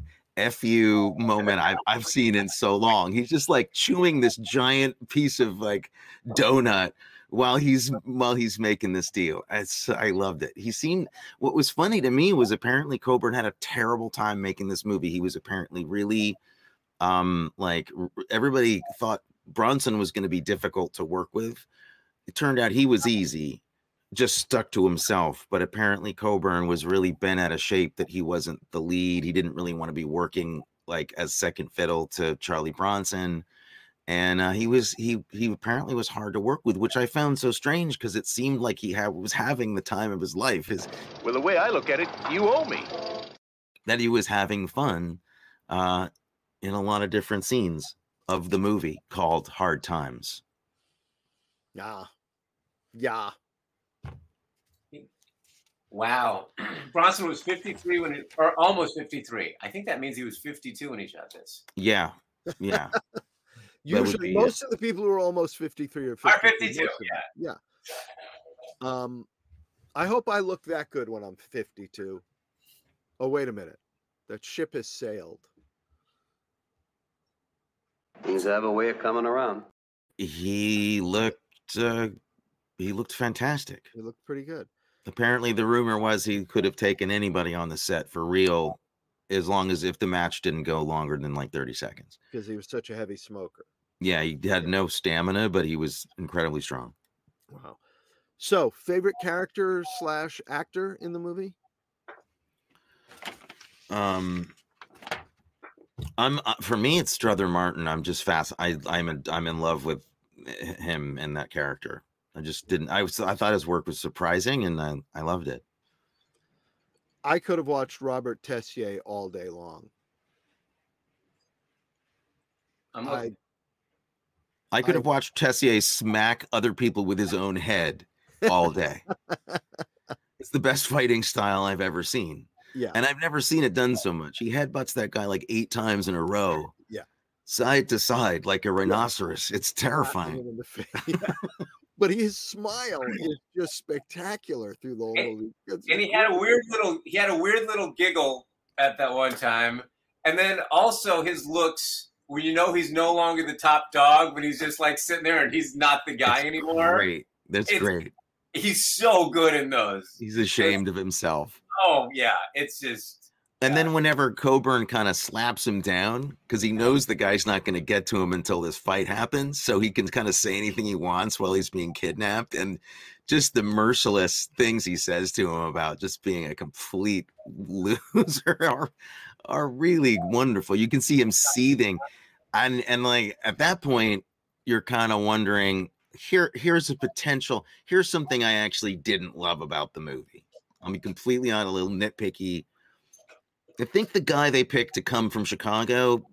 fu moment I've I've seen in so long. He's just like chewing this giant piece of like donut while he's while he's making this deal. It's, I loved it. He seemed what was funny to me was apparently Coburn had a terrible time making this movie. He was apparently really um like everybody thought Bronson was going to be difficult to work with. It turned out he was easy, just stuck to himself. But apparently Coburn was really bent out of shape that he wasn't the lead. He didn't really want to be working like as second fiddle to Charlie Bronson and uh, he was he he apparently was hard to work with, which I found so strange because it seemed like he had, was having the time of his life. His Well, the way I look at it, you owe me. that he was having fun uh, in a lot of different scenes of the movie called Hard Times. yeah yeah Wow. Bronson was 53 when it, or almost 53. I think that means he was 52 when he shot this. Yeah, yeah, would usually be it. most of the people who are almost 53 or 52, Or 52, most of them. yeah. yeah um i hope i look that good when i'm 52 oh wait a minute that ship has sailed Things have a way of coming around. he looked uh, he looked fantastic. He looked pretty good Apparently, the rumor was he could have taken anybody on the set for real as long as if the match didn't go longer than like 30 seconds. because he was such a heavy smoker. Yeah, he had no stamina, but he was incredibly strong. Wow. So, favorite character slash actor in the movie? Um, I'm uh, for me, it's Strother Martin. I'm just fast. I I'm a, I'm in love with him and that character. I just didn't. I was I thought his work was surprising, and I I loved it. I could have watched Robert Tessier all day long. I'm I, I could I- have watched Tessier smack other people with his own head all day. it's the best fighting style I've ever seen. yeah. And I've never seen it done so much. He headbutts that guy like eight times in a row. Yeah. Side to side, like a rhinoceros. It's terrifying. in the face. Yeah. But his smile is just spectacular through the whole And-. It's and he had a weird little he had a weird little giggle at that one time and then also his looks when you know he's no longer the top dog when he's just like sitting there and he's not the guy anymore Great. That's It's- great. he's so good in those He's ashamed of himself. oh yeah it's just And then whenever Coburn kind of slaps him down, because he uh-huh. knows the guy's not going to get to him until this fight happens, so he can kind of say anything he wants while he's being kidnapped, and just the merciless things he says to him about just being a complete loser are are really wonderful. You can see him seething, and and like at that point, you're kind of wondering here here's a potential here's something I actually didn't love about the movie. Be completely on a little nitpicky. I think the guy they picked to come from Chicago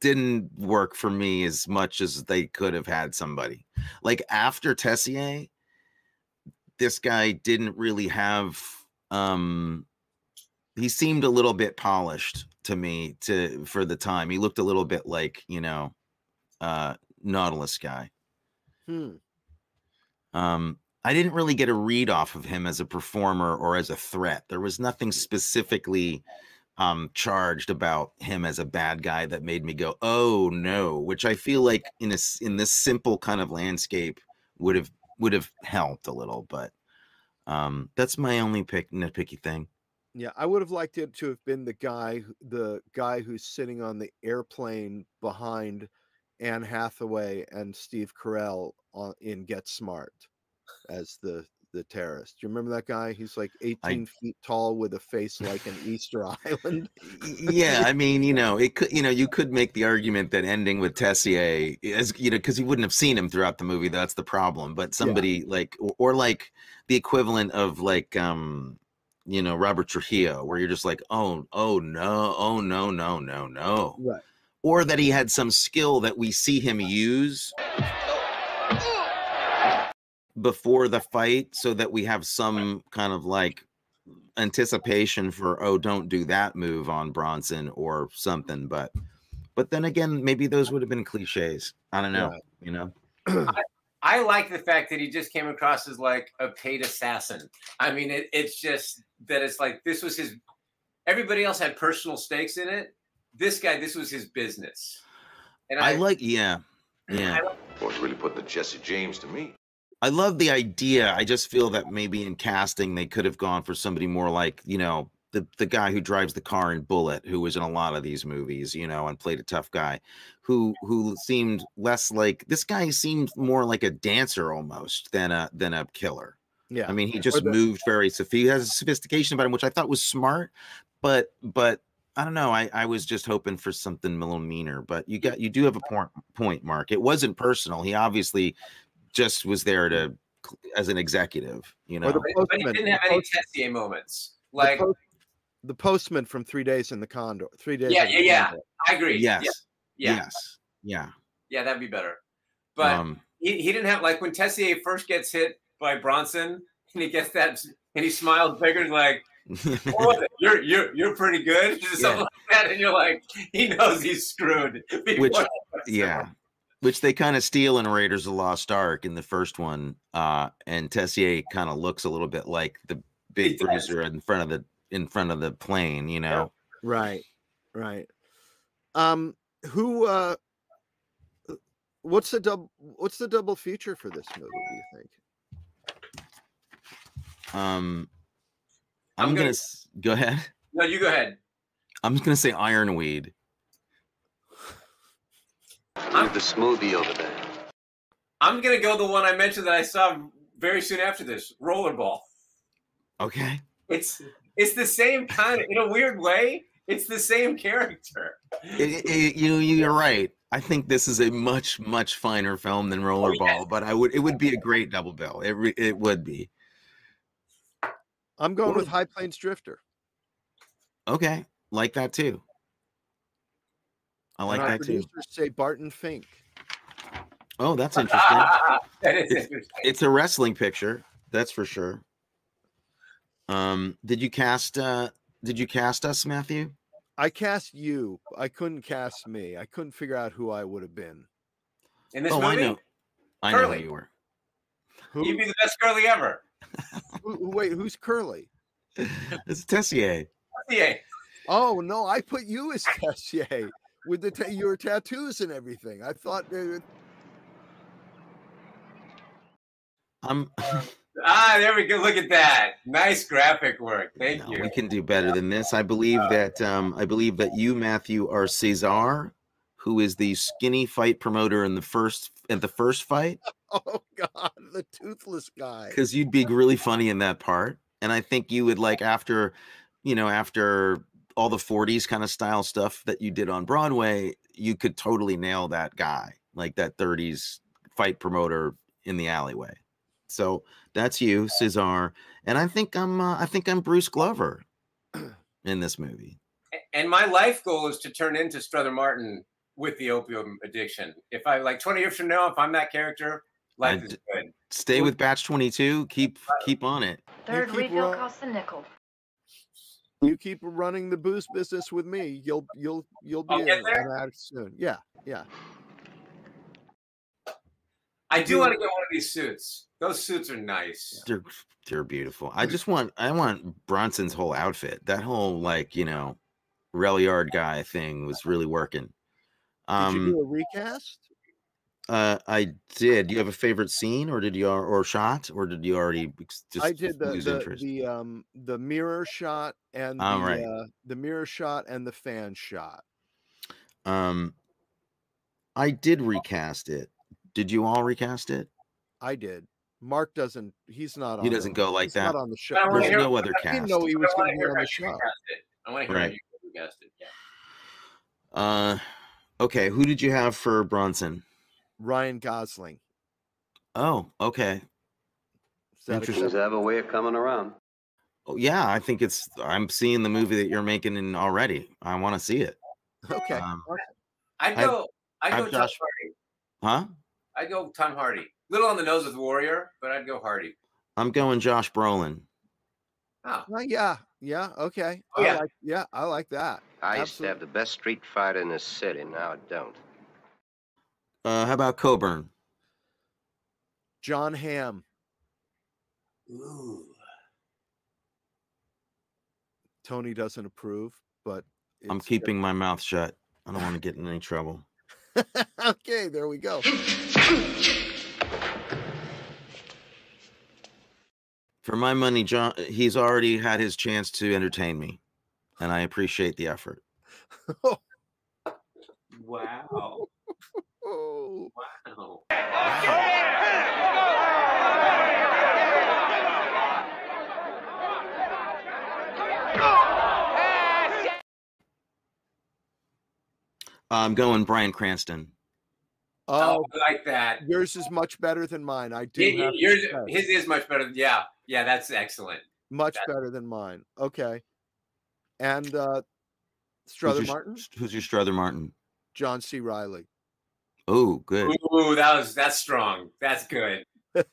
didn't work for me as much as they could have had somebody. Like after Tessier, this guy didn't really have um he seemed a little bit polished to me to for the time. He looked a little bit like, you know, uh Nautilus guy. Hmm. Um, I didn't really get a read off of him as a performer or as a threat. There was nothing specifically um, charged about him as a bad guy that made me go, "Oh no," which I feel like in this in this simple kind of landscape would have would have helped a little. But um, that's my only pick nitpicky thing. Yeah, I would have liked it to have been the guy, the guy who's sitting on the airplane behind Anne Hathaway and Steve Carell on, in Get Smart as the the terrorist. Do you remember that guy? He's like 18 feet tall with a face like an Easter Island. Yeah, I mean, you know, it could, you know, you could make the argument that ending with Tessier is, you know, because you wouldn't have seen him throughout the movie. That's the problem. But somebody like, or, or like the equivalent of like, um, you know, Robert Trujillo, where you're just like, oh, oh no, oh no, no, no, no, Right. or that he had some skill that we see him use before the fight, so that we have some kind of like anticipation for oh don't do that move on Bronson or something but but then again maybe those would have been cliches I don't know Right. you know I like the fact that he just came across as like a paid assassin. I mean, it, it's just that it's like this was his. Everybody else had personal stakes in it. This guy, this was his business. And I I, like yeah yeah Boy, really put the Jesse James to me. I love the idea I just feel that maybe in casting they could have gone for somebody more like you know the the guy who drives the car in Bullitt who was in a lot of these movies you know and played a tough guy who who seemed less like this guy seemed more like a dancer almost than a than a killer Yeah. I mean, he just the- moved very he has a sophistication about him, which I thought was smart, but but I don't know. I, I was just hoping for something a little meaner, but you got you do have a point point, Mark. It wasn't personal. He obviously just was there to as an executive, you know. The but, but he didn't have any post- Tessier moments. the Like, post- the postman from Three Days in the Condor. Three days. Yeah, yeah, yeah. I agree. yes. Yeah, yeah, Yes. Yeah. yeah, that'd be better. But um he, he didn't have like when Tessier first gets hit by Bronson and he gets that and he smiles bigger like "Oh, you're you're you're pretty good or something like that and you're like he knows he's screwed before Which- yeah. Which they kind of steal in Raiders of the Lost Ark in the first one. Uh and Tessier kind of looks a little bit like the big He bruiser in front of the in front of the plane, you know. Right. Right. Um. Who? uh What's the double? What's the double feature for this movie? Do you think? Um, I'm I'm, gonna, gonna- go ahead. no you go ahead I'm just gonna say ironweed. I'm the smoothie over there. I'm gonna go the one I mentioned that I saw very soon after this, Rollerball. Okay. It's it's the same kind of in a weird way. It's the same character. It- it- you you're right. I think this is a much much finer film than oh, Rollerball, but I would it would be a great double bill. It re, it would be. I'm going with High Plains Drifter. Okay, like that too. I like and our that too. producers say Barton Fink. Oh, that's interesting. that is It's, interesting. it's a wrestling picture, that's for sure. Um, did you cast uh did you cast us, Matthew? I cast you. I couldn't cast me. I couldn't figure out who I would have been. In this oh, I movie, know. I know who Curly. you were. Who? you'd be the best Curly ever. who- who- wait, who's Curly? It's Tessier. Yeah. Oh no, I put you as Tessier with the ta- your tattoos and everything. I thought uh, I'm Ah, there we go. Look at that. Nice graphic work. Thank No, you. we can do better than this. I believe that um, I believe that you, Matthew, are Cesar, who is the skinny fight promoter in the first at the first fight, oh god, the toothless guy. because you'd be really funny in that part. And I think you would like after, you know, after all the 40s kind of style stuff that you did on Broadway, you could totally nail that guy, like that 30s fight promoter in the alleyway. So that's you, Cesar, and I think I'm uh, I think I'm Bruce Glover in this movie. and my life goal is to turn into Strother Martin with the opium addiction. If I like 20 years from now, if I'm that character, life I is good. Stay with batch 22. Keep keep on it. Third keep refill costs a nickel. You keep running the booze business with me. You'll you'll you'll be there. an addict soon. Yeah, yeah. I do want to get one of these suits. Those suits are nice. They're they're beautiful. I just want I want Bronson's whole outfit. That whole like you know, Reliard guy thing was really working. Did you Um, do a recast? Uh, I did. You have a favorite scene, or did you or shot, or did you already ex- just I did the lose the, interest? the um the mirror shot and the right. uh, the mirror shot and the fan shot. Um, I did recast it. Did you all recast it? I did. Mark doesn't. He's not. on He doesn't go like he's that. Not on the show. I There's hear- no other I didn't know he was going to to be on the show. it. I want to hear Right. you recast it. Yeah. Uh, okay. Who did you have for Bronson? Ryan Gosling. Oh, okay. Is that Interesting. Does have a way of coming around. Oh, yeah, I think it's. I'm seeing the movie that you're making in already. I want to see it. Okay. Um, I'd I've- go. I'd I've go Tom Josh- Hardy. huh? I'd go Tom Hardy. Little on the nose with Warrior, but I'd go Hardy. I'm going Josh Brolin. Oh, Uh, yeah. Yeah. Okay. Oh, I yeah. like. Yeah. I like that. I used to have the best street fighter in the city. Now I don't. Uh, how about Coburn? Jon Hamm. Ooh. Tony doesn't approve, but I'm it's- keeping my mouth shut. I don't want to get in any trouble. okay. There we go. For my money, John, he's already had his chance to entertain me, and I appreciate the effort. Wow. I'm going Bryan Cranston. Oh, Oh, I like that. yours is much better than mine. I do. Y- y- have Yours, his is much better. Yeah, yeah, that's excellent. much that- better than mine. Okay. And uh Who's Strother your, Martin, Who's your Strother Martin? John C. Reilly. Oh, good. Ooh, that was that's strong. That's good.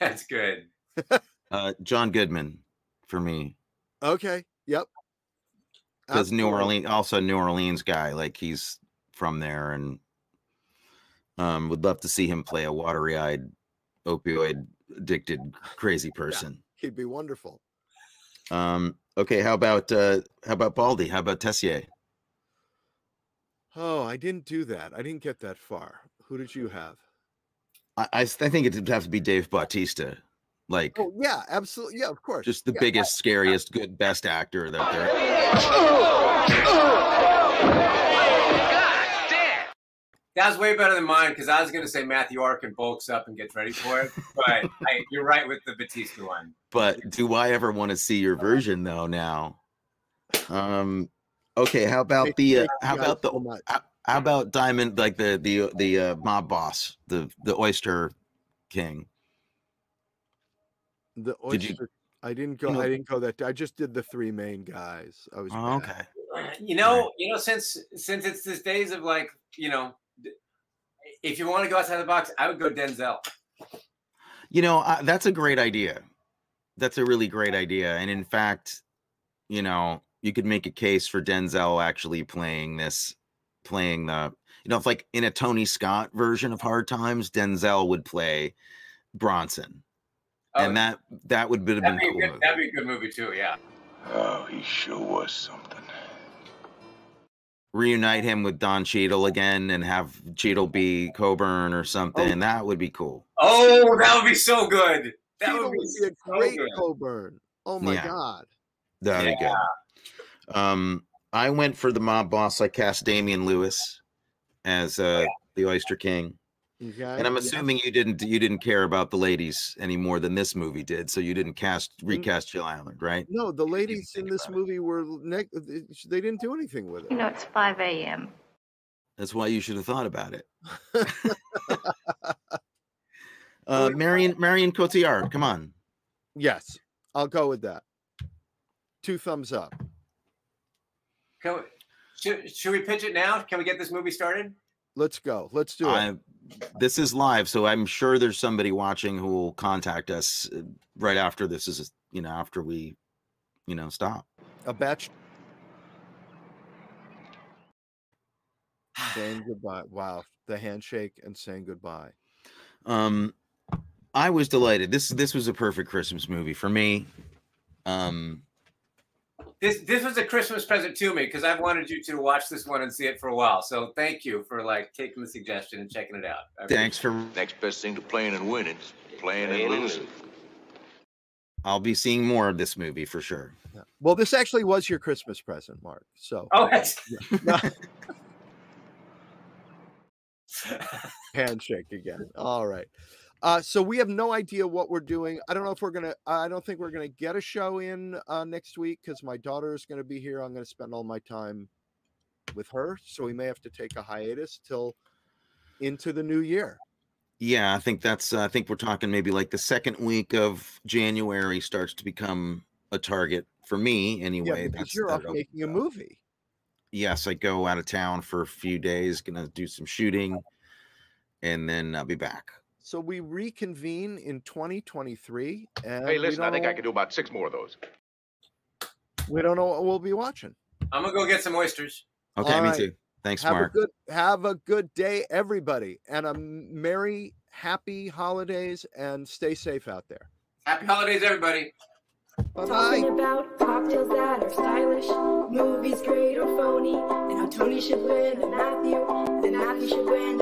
that's good. Uh, John Goodman for me Okay. Yep. because New Orleans, also New Orleans guy, like he's from there, and um, would love to see him play a watery-eyed, opioid addicted, crazy person. He'd be wonderful. Um, okay, how about uh, how about Baldy? How about Tessier? Oh, I didn't do that. I didn't get that far. Who did you have? I, I think it'd have to be Dave Bautista. Like Oh yeah, absolutely. Yeah, of course. just the Yeah, biggest, scariest, good, best actor that there. That was way better than mine because I was going to say Matthew Arkin bulks up and gets ready for it. But I, you're right with the Bautista one. But do I ever want to see your version though? Now, um, okay. How about the? Uh, how about the? How, how about Diamond? Like the the the uh, mob boss, the the Oyster King. The Did you- oyster. I didn't go. you know- I didn't go that. I just did the three main guys. I was Oh, okay. You know, you know, since since it's this days of like, you know, if you want to go outside the box, I would go Denzel. You know, uh, that's a great idea. That's a really great idea. And in fact, you know, you could make a case for Denzel actually playing this, playing the, you know, if like in a Tony Scott version of Hard Times, Denzel would play Bronson. and that that would have been That'd be, a cool. good, movie. that'd be a good movie too. Yeah. Oh, he sure was something. Reunite him with Don Cheadle again and have Cheadle be Coburn or something. That would be cool. Oh, that would be so good. That Cheadle would be, would be a so great good. Coburn. Oh my Yeah. god. That'd be good. Um, I went for the mob boss. I cast Damian Lewis as uh, the Oyster King. Okay. And I'm yeah. assuming you didn't you didn't care about the ladies any more than this movie did, so you didn't cast recast Jill Ireland, right? No, the ladies in this movie were neg- they didn't do anything with it. You know, it's 5 a.m. That's why you should have thought about it. uh, Marion Marion Cotillard, come on. Yes, I'll go with that. Two thumbs up. Can we, should, should we pitch it now? Can we get this movie started? Let's go. Let's do it. I, this is live, so I'm sure there's somebody watching who will contact us uh, right after this is, you know, after we, you know, stop. A batch. saying goodbye. Wow, the handshake and saying goodbye. Um, I was delighted. This this was a perfect Christmas movie for me. Um, This this was a Christmas present to me because I've wanted you to watch this one and see it for a while. So thank you for like taking the suggestion and checking it out. I thanks for. Next best thing to playing and winning is playing and losing. I'll be seeing more of this movie for sure. Yeah. Well, this actually was your Christmas present, Mark. So Oh, that's, No. handshake again. All right. Uh, so we have no idea what we're doing. I don't know if we're gonna. I don't think we're gonna get a show in uh, next week because my daughter is gonna be here. I'm gonna spend all my time with her, so we may have to take a hiatus till into the new year. Yeah, I think that's. Uh, I think we're talking maybe like the second week of January starts to become a target for me. Anyway, yeah, because that's you're that making a movie. Yes, I go out of town for a few days, gonna do some shooting, and then I'll be back. So we reconvene in 2023, and Hey, listen, I think know, I can do about six more of those. we don't know what we'll be watching. I'm gonna go get some oysters. Okay, All me right. too. Thanks, have Mark. a good have a good day, everybody, and a merry, happy holidays, and stay safe out there. Happy holidays, everybody. Bye bye. Talking about cocktails that are stylish, movies great or phony, and how Tony should win and Matthew, and Matthew should win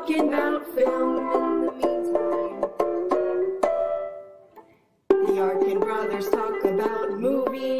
talking about film in the meantime. The Arkin brothers talk about movies.